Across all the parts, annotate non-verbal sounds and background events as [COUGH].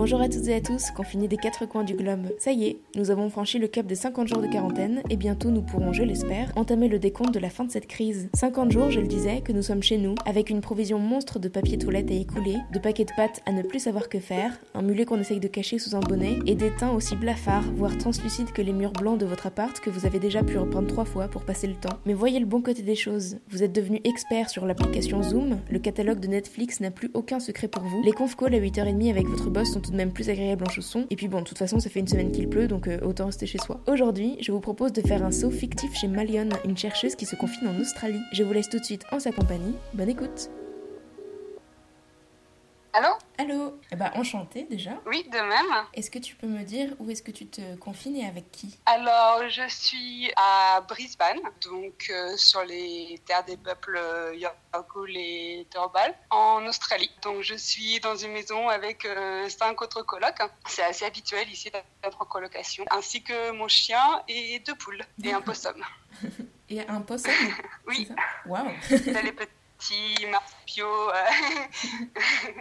Bonjour à toutes et à tous, confinés des quatre coins du globe. Ça y est, nous avons franchi le cap des 50 jours de quarantaine et bientôt nous pourrons, je l'espère, entamer le décompte de la fin de cette crise. 50 jours, je le disais, que nous sommes chez nous, avec une provision monstre de papier toilette à écouler, de paquets de pâtes à ne plus savoir que faire, un mulet qu'on essaye de cacher sous un bonnet et des teints aussi blafards, voire translucides que les murs blancs de votre appart que vous avez déjà pu reprendre trois fois pour passer le temps. Mais voyez le bon côté des choses. Vous êtes devenu expert sur l'application Zoom, le catalogue de Netflix n'a plus aucun secret pour vous, les conf calls à 8h30 avec votre boss sont de même plus agréables en chaussons, et puis bon, de toute façon, ça fait une semaine qu'il pleut, donc euh, autant rester chez soi. Aujourd'hui, je vous propose de faire un saut fictif chez Malion, une chercheuse qui se confine en Australie. Je vous laisse tout de suite en sa compagnie. Bonne écoute. Allô Allô Eh ben, enchantée déjà. Oui, de même. Est-ce que tu peux me dire où est-ce que tu te confines et avec qui? Alors, je suis à Brisbane, donc euh, sur les terres des peuples euh, Yurukul et Turrbal, en Australie. Donc, je suis dans une maison avec euh, cinq autres colocs. C'est assez habituel ici d'être en colocation, ainsi que mon chien et deux poules et un possum. [LAUGHS] et un possum? [LAUGHS] Oui. Waouh les petits marsupiaux, euh,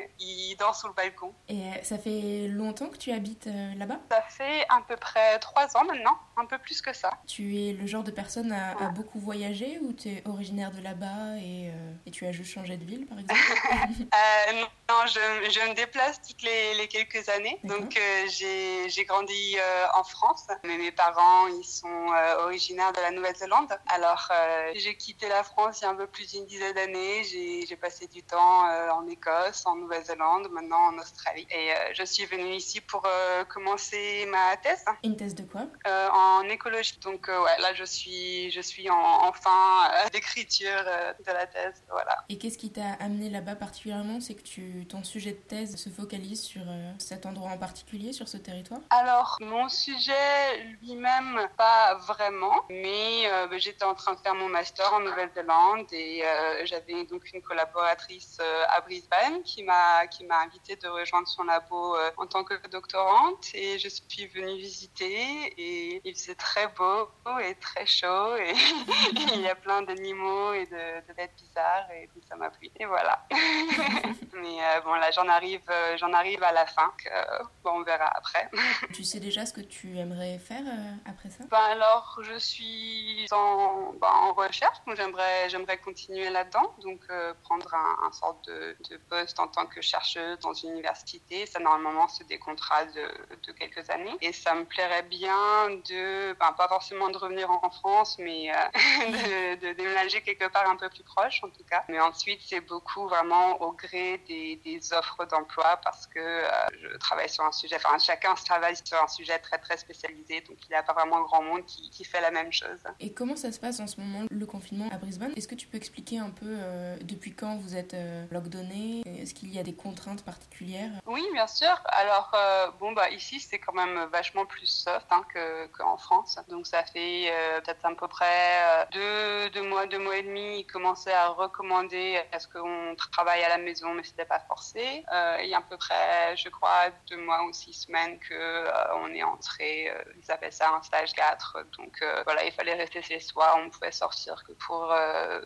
[LAUGHS] ils dansent sous le balcon. Et euh, ça fait longtemps que tu habites euh, là-bas? Ça fait à peu près trois ans maintenant, un peu plus que ça. Tu es le genre de personne à, à beaucoup voyager ou tu es originaire de là-bas et, et, tu as juste changé de ville par exemple? [LAUGHS] Non, je, je, me déplace toutes les, les quelques années. Donc j'ai grandi en France, mais mes parents ils sont originaires de la Nouvelle-Zélande. Alors j'ai quitté la France il y a un peu plus d'une dizaine d'années j'ai passé du temps euh, en Écosse, en Nouvelle-Zélande, maintenant en Australie. Et euh, je suis venue ici pour euh, commencer ma thèse. Une thèse de quoi? En écologie. Donc ouais, là je suis, je suis en, en fin d'écriture [LAUGHS] de la thèse. Voilà. Et qu'est-ce qui t'a amené là-bas particulièrement? C'est que tu, ton sujet de thèse se focalise sur cet endroit en particulier, sur ce territoire? Alors mon sujet lui-même, pas vraiment, mais j'étais en train de faire mon master en Nouvelle-Zélande et j'avais donc une collaboratrice euh, à Brisbane qui m'a qui m'a invité de rejoindre son labo euh, en tant que doctorante. Et je suis venue visiter et il faisait très beau et très chaud et [LAUGHS] il y a plein d'animaux et de, de, bêtes bizarres et ça m'a plu. Et voilà. [LAUGHS] Mais euh, bon là j'en arrive j'en arrive à la fin. Bon on verra après. [LAUGHS] tu sais déjà ce que tu aimerais faire après ça? Ben alors je suis en, ben, en recherche. Donc j'aimerais j'aimerais continuer là-dedans. Donc euh, un, un sorte de, poste en tant que chercheuse dans une université. Ça, normalement, c'est des contrats de, quelques années. Et ça me plairait bien de, ben, pas forcément de revenir en France, mais euh, [LAUGHS] de, déménager quelque part un peu plus proche, en tout cas. Mais ensuite, c'est beaucoup vraiment au gré des, offres d'emploi parce que euh, je travaille sur un sujet, enfin, chacun travaille sur un sujet très, très spécialisé. Donc, il n'y a pas vraiment grand monde qui, qui fait la même chose. Et comment ça se passe en ce moment, le confinement à Brisbane? Est-ce que tu peux expliquer un peu euh, depuis quand vous êtes euh, lockdowné Est-ce qu'il y a des contraintes particulières? Oui, bien sûr. Alors, euh, bon, bah, ici, c'est quand même vachement plus soft hein, qu'en France. Donc, ça fait peut-être à peu près deux, deux, mois, deux mois et demi, ils commençaient à recommander est-ce qu'on travaille à la maison, mais c'était pas forcé. il y a à peu près, je crois, deux mois ou six semaines qu'on est entré, ils appellent ça un stage 4. Donc, voilà, il fallait rester chez soi. On pouvait sortir que pour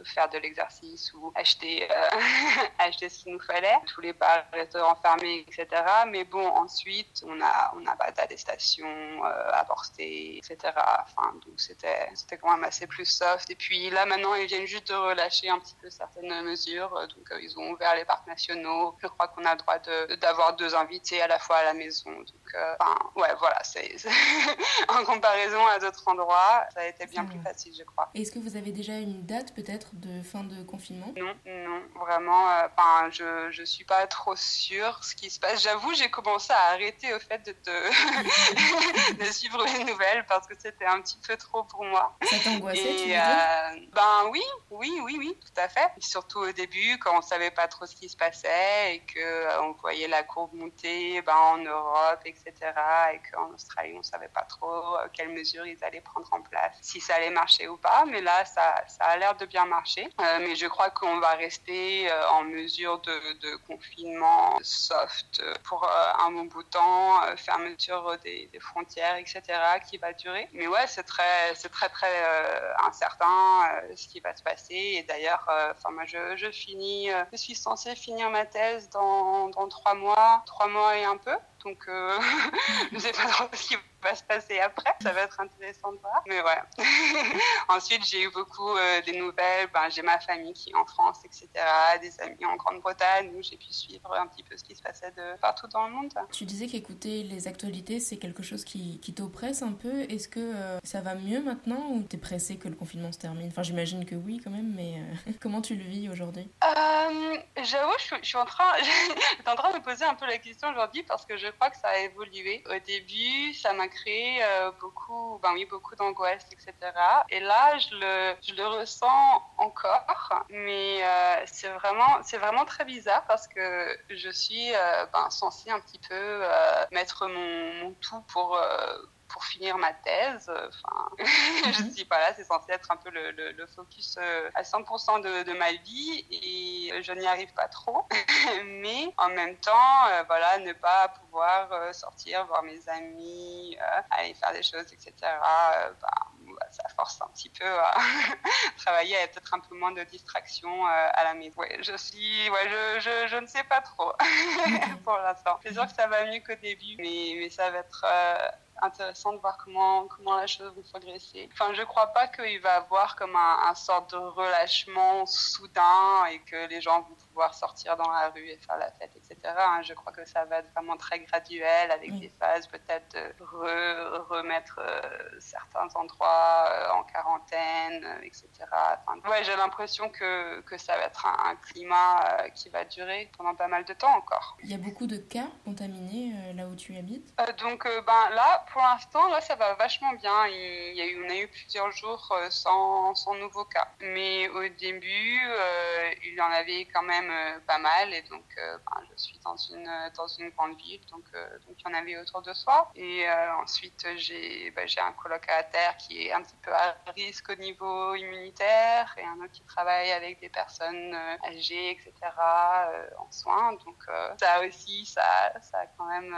faire de l'exercice ou acheter, euh, [LAUGHS] acheter ce qu'il nous fallait. Tous les bars, restaurants fermés, etc. Mais bon, ensuite, on n'a on a pas d'attestation euh, à porter, etc. Enfin, donc c'était quand même assez plus soft. Et puis là, maintenant, ils viennent juste de relâcher un petit peu certaines mesures. Donc, euh, ils ont ouvert les parcs nationaux. Je crois qu'on a le droit d'avoir deux invités à la fois à la maison. Donc, euh, enfin, ouais, voilà, c'est [LAUGHS] en comparaison à d'autres endroits, ça a été bien plus facile, je crois. Est-ce que vous avez déjà une date peut-être de fin de confinement? Non, non, vraiment. Euh, je je suis pas trop sûre ce qui se passe. J'avoue, j'ai commencé à arrêter au fait de te [LAUGHS] de suivre les nouvelles parce que c'était un petit peu trop pour moi. Ça t'angoissait, tu euh, Ben oui, oui, oui, oui, tout à fait. surtout au début, quand on savait pas trop ce qui se passait et que euh, on voyait la courbe monter, ben en Europe, etc. Et qu'en Australie, on savait pas trop euh, quelles mesures ils allaient prendre en place, si ça allait marcher ou pas. Mais là, ça, ça a l'air de bien marcher. Euh, mais je crois qu'on va rester euh, en mesure de, confinement soft pour un bon bout de temps, fermeture des, frontières, etc. qui va durer. Mais ouais, c'est très, c'est très, très incertain ce qui va se passer. Et d'ailleurs, moi, je, je finis, je suis censée finir ma thèse dans, dans trois mois, trois mois et un peu. Donc [LAUGHS] je ne sais pas trop ce qui va se passer après. Ça va être intéressant de voir. Mais voilà. [LAUGHS] Ensuite, j'ai eu beaucoup des nouvelles. Ben, j'ai ma famille qui est en France, etc. Des amis en Grande-Bretagne où j'ai pu suivre un petit peu ce qui se passait de partout dans le monde. Tu disais qu'écouter les actualités, c'est quelque chose qui, qui t'oppresse un peu. Est-ce que ça va mieux maintenant ou t'es pressé que le confinement se termine? Enfin, j'imagine que oui quand même, mais [LAUGHS] comment tu le vis aujourd'hui? J'avoue, [LAUGHS] je, suis en train, de me poser un peu la question aujourd'hui parce que je crois que ça a évolué. Au début, ça m'a créé euh, beaucoup, ben oui, beaucoup d'angoisse, etc. Et là, je le, je le ressens encore, mais euh, c'est vraiment, c'est vraiment très bizarre parce que je suis euh, ben, censée un petit peu mettre mon, tout pour pour finir ma thèse. Enfin, [LAUGHS] je ne suis pas là, c'est censé être un peu le, le, focus euh, à 100% de, de, ma vie et je n'y arrive pas trop. [LAUGHS] Mais en même temps, euh, voilà, ne pas pouvoir euh, sortir, voir mes amis, aller faire des choses, etc. Bah, bah, ça force un petit peu à [LAUGHS] travailler, à peut-être un peu moins de distraction à la maison. Ouais, je suis, ouais, je, je, je ne sais pas trop [LAUGHS] pour l'instant. C'est sûr que ça va mieux qu'au début, mais, ça va être intéressant de voir comment, comment la chose va progresser. Enfin, je crois pas qu'il va avoir comme un, un sorte de relâchement soudain et que les gens vont pouvoir sortir dans la rue et faire la fête. Hein. Je crois que ça va être vraiment très graduel avec des phases peut-être de remettre euh, certains endroits euh, en quarantaine, euh, etc. Enfin, ouais, j'ai l'impression que, que, ça va être un, climat qui va durer pendant pas mal de temps encore. Il y a beaucoup de cas contaminés là où tu habites? Donc ben, là, pour l'instant, là, ça va vachement bien. Il y a eu, on a eu plusieurs jours sans, sans nouveaux cas. Mais au début, il y en avait quand même pas mal et donc ben, je suis dans une, dans une grande ville donc, euh, donc il y en avait autour de soi. Et ensuite j'ai j'ai un colocataire qui est un petit peu à risque au niveau immunitaire et un autre qui travaille avec des personnes âgées etc en soins. Donc ça aussi ça, ça a quand même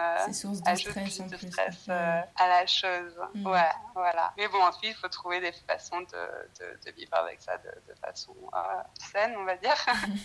ajouté plus de stress à la chose. Mm. ouais voilà. Mais bon ensuite il faut trouver des façons de, de, vivre avec ça de, de façon saine on va dire.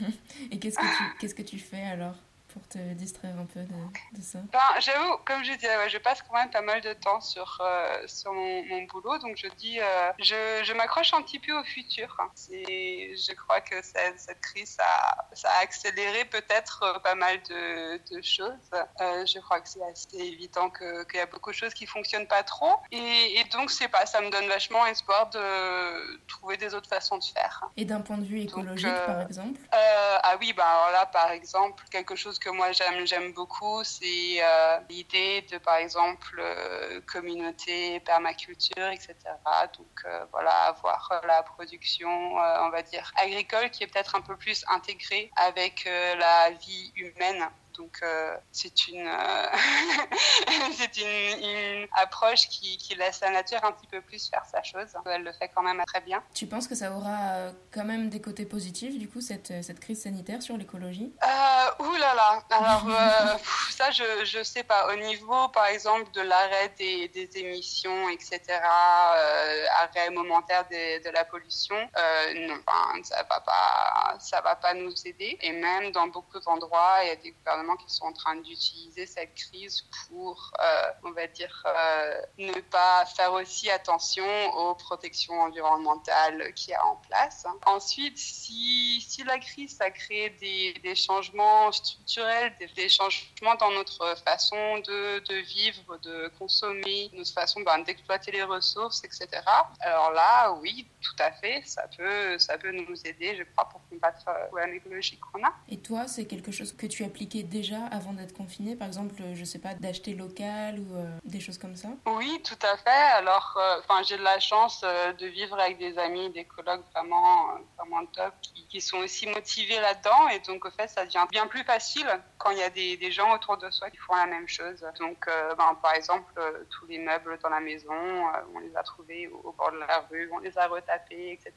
[LAUGHS] Et qu'est-ce que tu, qu'est-ce que tu fais alors? Pour te distraire un peu de, de ça? Ben, J'avoue, comme je disais, je passe quand même pas mal de temps sur, euh, sur mon, mon, boulot, donc je dis, euh, je, je m'accroche un petit peu au futur. Je crois que cette, cette crise, ça, ça, a accéléré peut-être euh, pas mal de, de choses. je crois que c'est assez évident qu'il y a beaucoup de choses qui fonctionnent pas trop, et, et donc c'est pas, ça me donne vachement espoir de trouver des autres façons de faire. Et d'un point de vue écologique, par exemple? Ah oui, bah alors là, par exemple, quelque chose que moi j'aime, beaucoup, c'est euh, l'idée de, par exemple, euh, communauté, permaculture, etc. Donc euh, voilà, avoir la production, on va dire, agricole qui est peut-être un peu plus intégrée avec la vie humaine donc euh, c'est une, euh, [LAUGHS] c'est une, approche qui, qui, laisse la nature un petit peu plus faire sa chose. Elle le fait quand même très bien. Tu penses que ça aura euh, quand même des côtés positifs, du coup, cette, cette crise sanitaire sur l'écologie? Euh, Ouh là là Alors [LAUGHS] ça, je, je sais pas. Au niveau, par exemple, de l'arrêt des, des, émissions, etc., arrêt momentaire de, de la pollution, non, ça va pas, ça va pas nous aider. Et même dans beaucoup d'endroits, il y a des gouvernements qui sont en train d'utiliser cette crise pour, euh, on va dire, euh, ne pas faire aussi attention aux protections environnementales qu'il y a en place. Ensuite, si, si la crise a créé des, changements structurels, des, changements dans notre façon de, de, vivre, de consommer, notre façon ben, d'exploiter les ressources, etc., alors là, oui, tout à fait, ça peut, ça peut nous aider, je crois, pour combattre le problème qu'on a. Et toi, c'est quelque chose que tu appliquais déjà avant d'être confiné Par exemple, je sais pas, d'acheter local ou euh, des choses comme ça? Oui, tout à fait. Alors, euh, j'ai de la chance euh, de vivre avec des amis, des collègues vraiment, vraiment top qui, sont aussi motivés là-dedans. Et donc, au fait, ça devient bien plus facile quand il y a des, gens autour de soi qui font la même chose. Donc, ben, par exemple, tous les meubles dans la maison, on les a trouvés au, bord de la rue, on les a retapés, etc.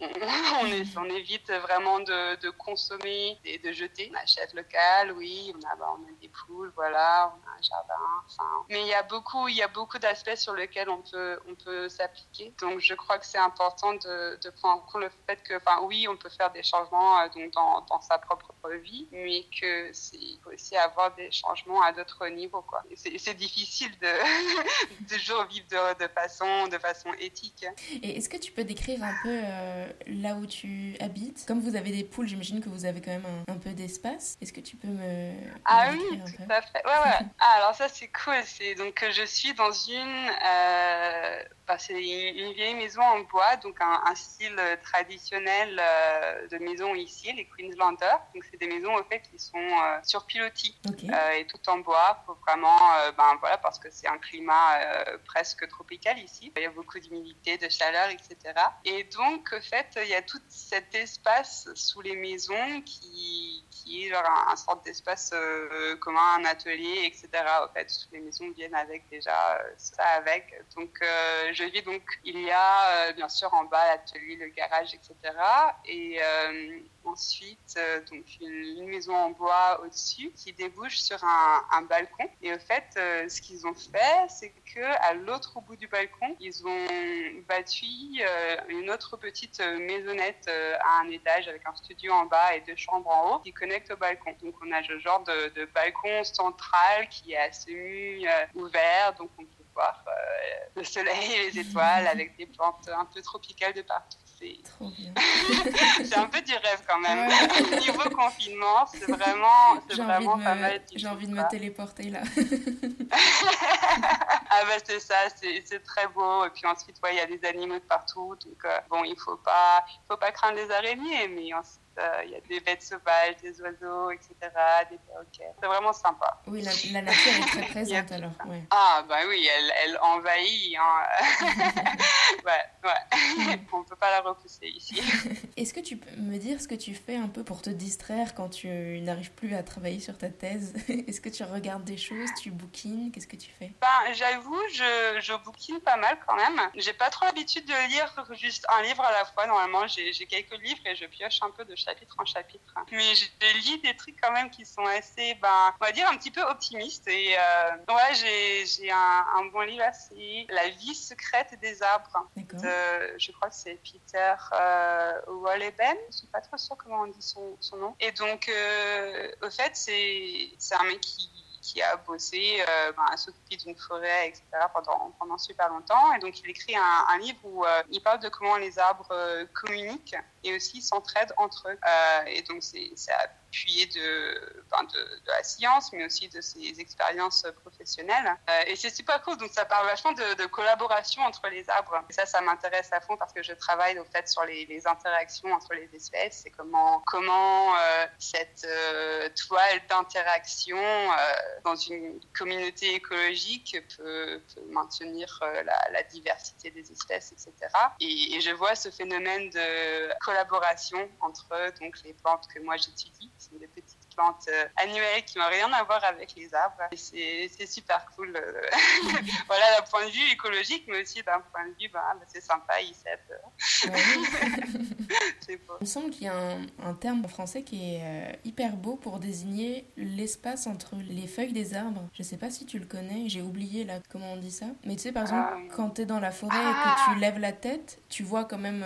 [LAUGHS] on, évite vraiment de consommer et de jeter. On achète local oui. On a, bah, on a des poules, voilà, on a un jardin. mais il y a beaucoup, il y a beaucoup d'aspects sur lesquels on peut, on peut s'appliquer. Donc, je crois que c'est important de, prendre en compte le fait que, enfin, oui, on peut faire des changements euh, dans, sa propre vie, mais que c'est aussi avoir des changements à d'autres niveaux. C'est difficile de, [LAUGHS] toujours vivre de, façon, de façon éthique. Et est-ce que tu peux décrire un peu euh, là où tu habites? Comme vous avez des poules, j'imagine que vous avez quand même un, peu d'espace. Est-ce que tu peux me. Ah oui, tout à fait. Ouais, ouais. [LAUGHS] Ah, alors ça, c'est cool. C'est donc je suis dans une. Euh, bah, c'est une vieille maison en bois, donc un, style traditionnel euh, de maison ici, les Queenslanders. Donc c'est des maisons au fait qui sont sur pilotis et tout en bois. Faut vraiment, ben voilà, parce que c'est un climat presque tropical ici. Il y a beaucoup d'humidité, de chaleur, etc. Et donc, en fait, il y a tout cet espace sous les maisons qui, qui est genre un, sorte d'espace euh, commun, un atelier, etc. En fait, toutes les maisons viennent avec déjà euh, ça avec. Donc, euh, je vis donc, il y a bien sûr en bas l'atelier, le garage, etc. Et ensuite euh, donc une, maison en bois au-dessus qui débouche sur un, balcon. Et au fait, euh, ce qu'ils ont fait, c'est que à l'autre bout du balcon, ils ont euh, une autre petite maisonnette à un étage avec un studio en bas et deux chambres en haut qui connectent au balcon. Donc on a ce genre de, balcon central qui est assez ouvert, voir le soleil et les étoiles avec des plantes un peu tropicales de partout c'est [LAUGHS] un peu du rêve quand même. [LAUGHS] Niveau confinement, c'est vraiment, c'est vraiment pas mal. J'ai envie de me téléporter là. [LAUGHS] ah bah c'est ça, c'est très beau. Et puis ensuite, il y a des animaux de partout. Donc euh, bon, il faut pas, faut pas craindre les araignées, mais ensuite, euh, il y a des bêtes sauvages, des oiseaux, etc., des perroquets. C'est vraiment sympa. Oui, la, nature est très [LAUGHS] présente alors. Ah, bah oui, elle, elle envahit. Hein. [LAUGHS] ouais, ouais. [LAUGHS] On ne peut pas la repousser ici. Est-ce que tu peux me dire ce que tu fais un peu pour te distraire quand tu n'arrives plus à travailler sur ta thèse? Est-ce que tu regardes des choses, tu bouquines? Qu'est-ce que tu fais? Ben, J'avoue, je, je bouquine pas mal quand même. J'ai pas trop l'habitude de lire juste un livre à la fois. Normalement, j'ai quelques livres et je pioche un peu de chaque chapitre en chapitre. Mais je lis des trucs quand même qui sont assez, ben, on va dire, un petit peu optimistes. Et euh, ouais, j'ai un, un, bon livre, c'est La vie secrète des arbres. je crois que c'est Peter euh, Wolleben. Je suis pas trop sûre comment on dit son, son nom. Et donc, euh, au fait, c'est un mec qui qui a bossé euh, ben, à s'occuper d'une forêt, etc., pendant, pendant super longtemps. Et donc, il écrit un, un livre où euh, il parle de comment les arbres communiquent et aussi s'entraident entre eux. et donc, c'est appuyé de, ben, de, de, la science, mais aussi de ses expériences professionnelles. Euh, et c'est super cool. Donc, ça parle vachement de, collaboration entre les arbres. Et ça, ça m'intéresse à fond parce que je travaille au fait sur les, interactions entre les espèces et comment, comment euh, cette euh, toile d'interaction dans une communauté écologique peut, maintenir la, diversité des espèces, etc. Et, et, je vois ce phénomène de collaboration entre donc les plantes que moi j'étudie sont des petites plantes euh, annuelles qui n'ont rien à voir avec les arbres. C'est super cool. Euh, [LAUGHS] voilà, d'un point de vue écologique, mais aussi d'un point de vue, bah c'est sympa, ils s'aident. [LAUGHS] beau. Il me semble qu'il y a un, terme en français qui est euh, hyper beau pour désigner l'espace entre les feuilles des arbres. Je sais pas si tu le connais, j'ai oublié là comment on dit ça. Mais tu sais, par exemple, quand tu es dans la forêt et que tu ah. lèves la tête, tu vois quand même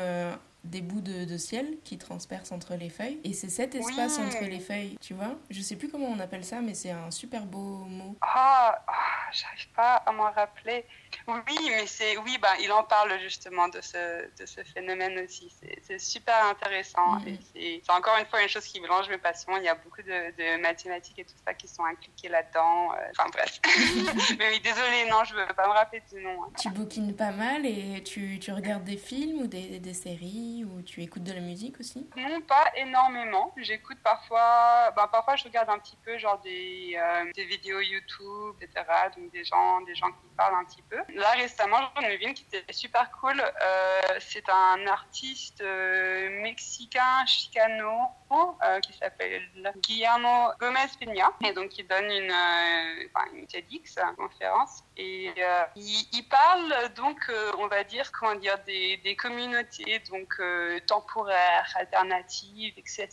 des bouts de, ciel qui transpercent entre les feuilles. Et c'est cet espace entre les feuilles, tu vois. Je sais plus comment on appelle ça, mais c'est un super beau mot. Ah, ah j'arrive pas à m'en rappeler. Oui, mais c'est oui, bah, il en parle justement de ce, de ce phénomène aussi. C'est super intéressant. Mm. C'est encore une fois une chose qui mélange mes passions. Il y a beaucoup de, mathématiques et tout ça qui sont impliquées là-dedans. Euh, enfin bref. [LAUGHS] mais oui, désolée, non, je veux pas me rappeler du nom. Hein. Tu bouquines pas mal et tu, tu regardes des films ou des, des, séries ou tu écoutes de la musique aussi? Non, pas énormément. J'écoute parfois, bah, parfois je regarde un petit peu genre des, euh, des vidéos YouTube, etc. donc des gens, des gens qui parlent un petit peu. Là récemment, j'en ai vu une qui était super cool. Euh, c'est un artiste euh, mexicain chicano euh, qui s'appelle Guillermo Gomez Peña et donc il donne une, enfin, une TEDx conférence et il, parle donc, on va dire, comment dire, des, des communautés donc temporaires, alternatives, etc.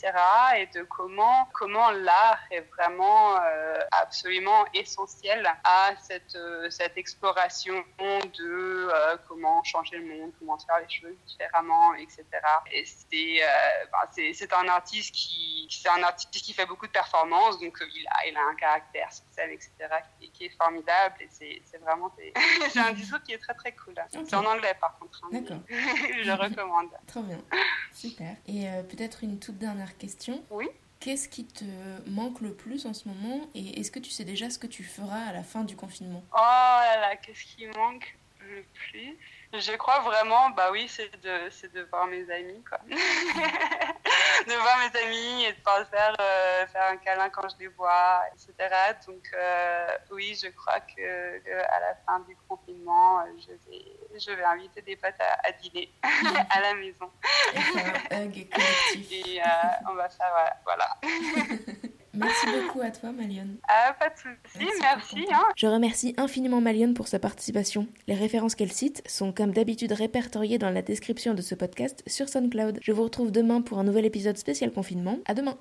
et de comment comment l'art est vraiment absolument essentiel à cette cette exploration de euh, comment changer le monde, comment faire les choses différemment, etc. Et c'est euh, c'est un artiste qui c'est un artiste qui fait beaucoup de performances, donc euh, il a il a un caractère social, etc. qui, qui est formidable et c'est vraiment c'est [LAUGHS] un discours qui est très très cool. C'est en anglais par contre. Hein, D'accord. [LAUGHS] je recommande. Très bien, super. Et peut-être une toute dernière question? Oui. Qu'est-ce qui te manque le plus en ce moment et est-ce que tu sais déjà ce que tu feras à la fin du confinement? Oh là là, qu'est-ce qui manque le plus? Je crois vraiment, bah oui, c'est de, de voir mes amis, quoi. [LAUGHS] de voir mes amis et de pouvoir faire, euh, faire un câlin quand je les vois, etc. Donc euh, oui, je crois que, à la fin du confinement, je vais, je vais inviter des potes à, dîner [LAUGHS] à la maison. Et euh, on va faire, voilà. [LAUGHS] Merci beaucoup à toi, Malion. Ah, pas de soucis, merci. hein. Je remercie infiniment Malion pour sa participation. Les références qu'elle cite sont comme d'habitude répertoriées dans la description de ce podcast sur SoundCloud. Je vous retrouve demain pour un nouvel épisode spécial confinement. À demain.